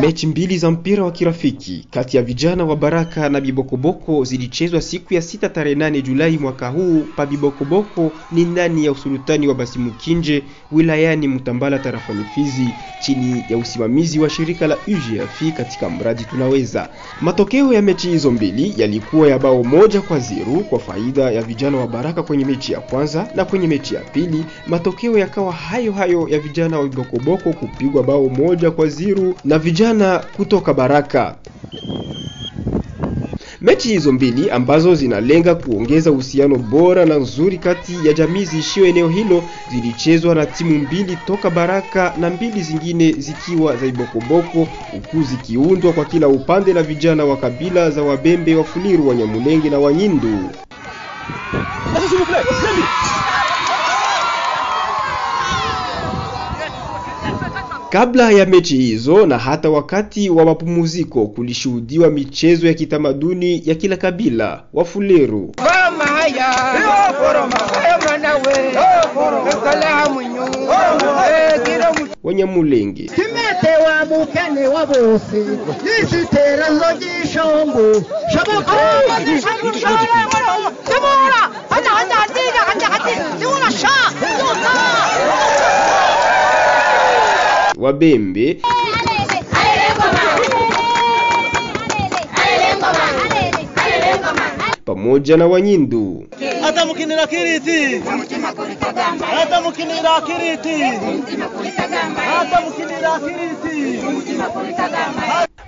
Mechi mbili za mpira wa kirafiki kati ya vijana wa Baraka na Bibokoboko zilichezwa siku ya sita tarehe nane Julai mwaka huu pa Bibokoboko ni ndani ya usultani wa Basimukinje wilayani Mtambala tarafani Fizi chini ya usimamizi wa shirika la UGF katika mradi Tunaweza. Matokeo ya mechi hizo mbili yalikuwa ya bao moja kwa ziru kwa faida ya vijana wa Baraka kwenye mechi ya kwanza, na kwenye mechi ya pili matokeo yakawa hayo hayo ya vijana wa Bokoboko kupigwa bao moja kwa ziru na vijana kutoka Baraka. Mechi hizo mbili ambazo zinalenga kuongeza uhusiano bora na nzuri kati ya jamii ziishio eneo hilo zilichezwa na timu mbili toka Baraka na mbili zingine zikiwa za Ibokoboko, huku zikiundwa kwa kila upande na vijana wa kabila za Wabembe, Wafuliru, Wanyamulenge na Wanyindu. Kabla ya mechi hizo na hata wakati wa mapumziko kulishuhudiwa michezo ya kitamaduni ya kila kabila. Mukene wa bose yisiterazo ry'ishombo shabuka Wabembe pamoja na Wanyindu. hata mukinira kiriti. Hata mukinira kiriti. Hata mukinira kiriti.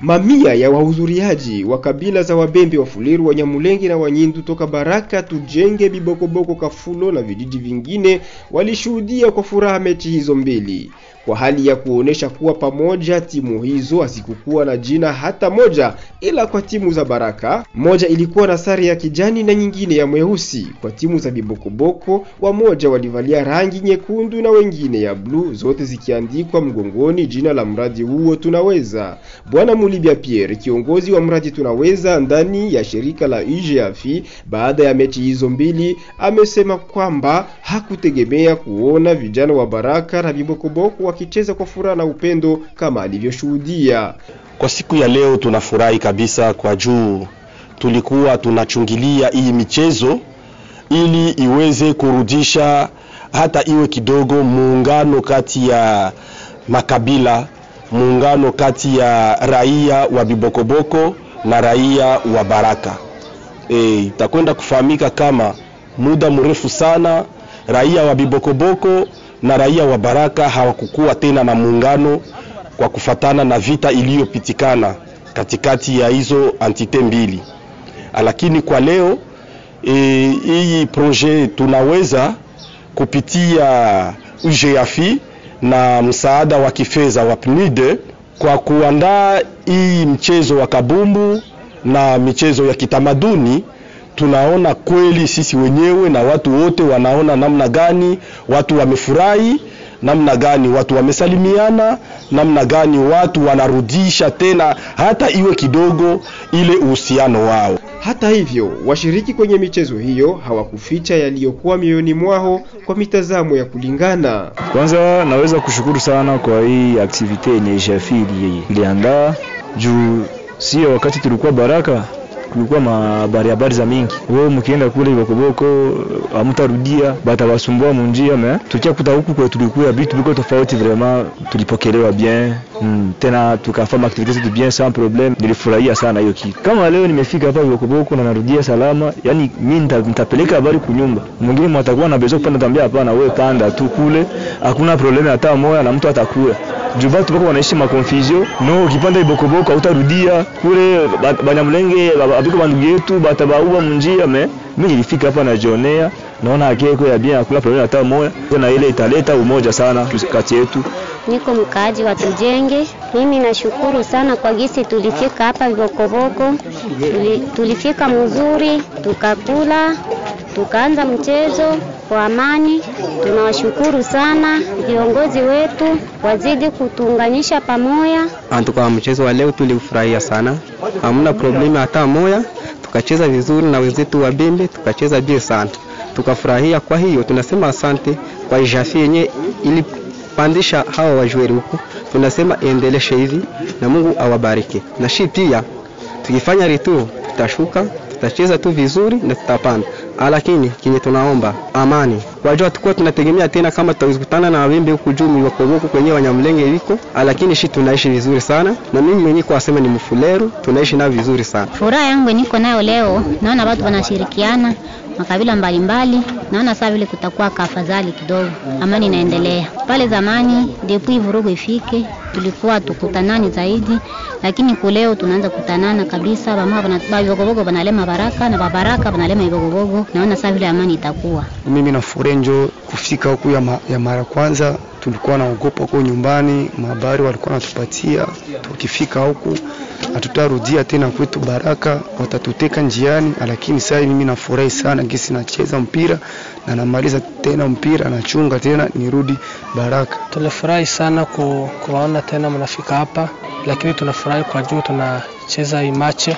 Mamia ya wahudhuriaji wa kabila za Wabembe, Wafuliru, Wanyamulenge na Wanyindu toka Baraka, Tujenge, Bibokoboko, Kafulo na vijiji vingine walishuhudia kwa furaha mechi hizo mbili kwa hali ya kuonesha kuwa pamoja timu hizo hazikukuwa na jina hata moja, ila kwa timu za Baraka moja ilikuwa na sare ya kijani na nyingine ya mweusi. Kwa timu za Bibokoboko wamoja walivalia rangi nyekundu na wengine ya bluu, zote zikiandikwa mgongoni jina la mradi huo Tunaweza. Bwana Mulibya Pierre, kiongozi wa mradi Tunaweza ndani ya shirika la UGF, baada ya mechi hizo mbili, amesema kwamba hakutegemea kuona vijana wa Baraka na Bibokoboko wakicheza kwa furaha na upendo kama alivyoshuhudia. Kwa siku ya leo tunafurahi kabisa kwa juu tulikuwa tunachungilia hii michezo ili iweze kurudisha hata iwe kidogo muungano kati ya makabila, muungano kati ya raia wa Bibokoboko na raia wa Baraka. E, itakwenda kufahamika kama muda mrefu sana raia wa Bibokoboko na raia wa Baraka hawakukuwa tena na muungano kwa kufatana na vita iliyopitikana katikati ya hizo antite mbili, lakini kwa leo e, proje tunaweza kupitia UGAFI na msaada wa kifedha wa PNID kwa kuandaa hii mchezo wa kabumbu na michezo ya kitamaduni tunaona kweli sisi wenyewe na watu wote wanaona namna gani watu wamefurahi, namna gani watu wamesalimiana, namna gani watu wanarudisha tena hata iwe kidogo ile uhusiano wao. Hata hivyo, washiriki kwenye michezo hiyo hawakuficha yaliyokuwa mioyoni mwao kwa mitazamo ya kulingana. Kwanza naweza kushukuru sana kwa hii aktivite yenye Jafi iliandaa juu sio wakati tulikuwa Baraka kulikuwa mabari habari za mingi. Wewe mkienda kule Bokoboko hamtarudia, batawasumbua munjia me tukiakuta huku kwa tulikuwa vitu viko tofauti, vraiment tulipokelewa bien mm, tena tukafanya activite zetu bien sans probleme. Nilifurahia sana hiyo kitu. Kama leo nimefika hapa Bokoboko na narudia salama, yani mimi nitapeleka habari kunyumba. Mwingine mwatakuwa na bezo kupanda, tambia hapana, wewe panda tu kule, hakuna probleme hata moya na mtu atakuwa juu batu bako wanaishi makonfusio no, ukipanda Ibokoboko hautarudia kule Banyamulenge abiko bandugu yetu batabaua munjia me mimi nilifika hapa najionea, naona akeko ya bien akula problème hata moja, na ile italeta umoja sana kati yetu. Niko mkaaji wa Tujenge. Mimi nashukuru sana kwa gisi tulifika hapa Vibokoboko, tulifika mzuri, tukakula tukaanza mchezo kwa amani. Tunawashukuru sana viongozi wetu, wazidi kutuunganisha pamoja. Antuka mchezo wa leo tulifurahia sana, hamna problemu hata moya, tukacheza vizuri na wenzetu wa Bembe, tukacheza bie sana tukafurahia. Kwa hiyo tunasema asante kwa Jafi yenye ilipandisha hawa wajweri huku, tunasema endeleshe hivi na Mungu awabariki. Na shi pia tukifanya ritu tutashuka, tutacheza tu vizuri na tutapanda, lakini kinye tunaomba amani. Wajua tukuwa tunategemea tena kama tutakutana na wimbi huku juu miwakoboko kwenye wanyamlenge viko, lakini shi tunaishi vizuri sana, na mimi mwenyewe kwa sema ni mfuleru, tunaishi nao vizuri sana. Furaha yangu niko nayo leo, naona watu wanashirikiana makabila mbalimbali, naona saa vile kutakuwa kafadhali kidogo, amani inaendelea. Pale zamani depui vurugu ifike, tulikuwa tukutanani zaidi, lakini kuleo tunaanza kutanana kabisa. Bama babibogobogo banalema baraka na babaraka banalema ibogobogo, naona saa vile amani itakuwa. Mimi na Furenjo kufika huku ya, ma, ya mara kwanza tulikuwa naogopa huko nyumbani, mahabari walikuwa natupatia, tukifika huku hatutarudia tena kwetu Baraka, watatuteka njiani. Lakini sasa mimi nafurahi sana gisi nacheza mpira na namaliza tena mpira nachunga tena nirudi Baraka. Tulifurahi sana ku, kuwaona tena mnafika hapa, lakini tunafurahi kwa juu tunacheza hii mache.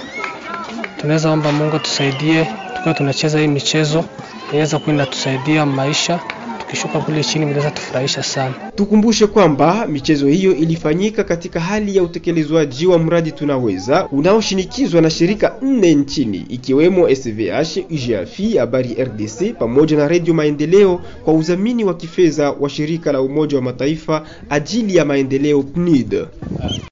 Tunaweza omba Mungu tusaidie tukiwa tunacheza hii michezo, inaweza kuwa inatusaidia maisha tukishuka kule chini inaweza tufurahisha sana. Tukumbushe kwamba michezo hiyo ilifanyika katika hali ya utekelezwaji wa mradi Tunaweza unaoshinikizwa na shirika nne nchini ikiwemo SVH, UGAFI, Habari RDC pamoja na Radio Maendeleo kwa udhamini wa kifedha wa shirika la Umoja wa Mataifa ajili ya maendeleo PNUD.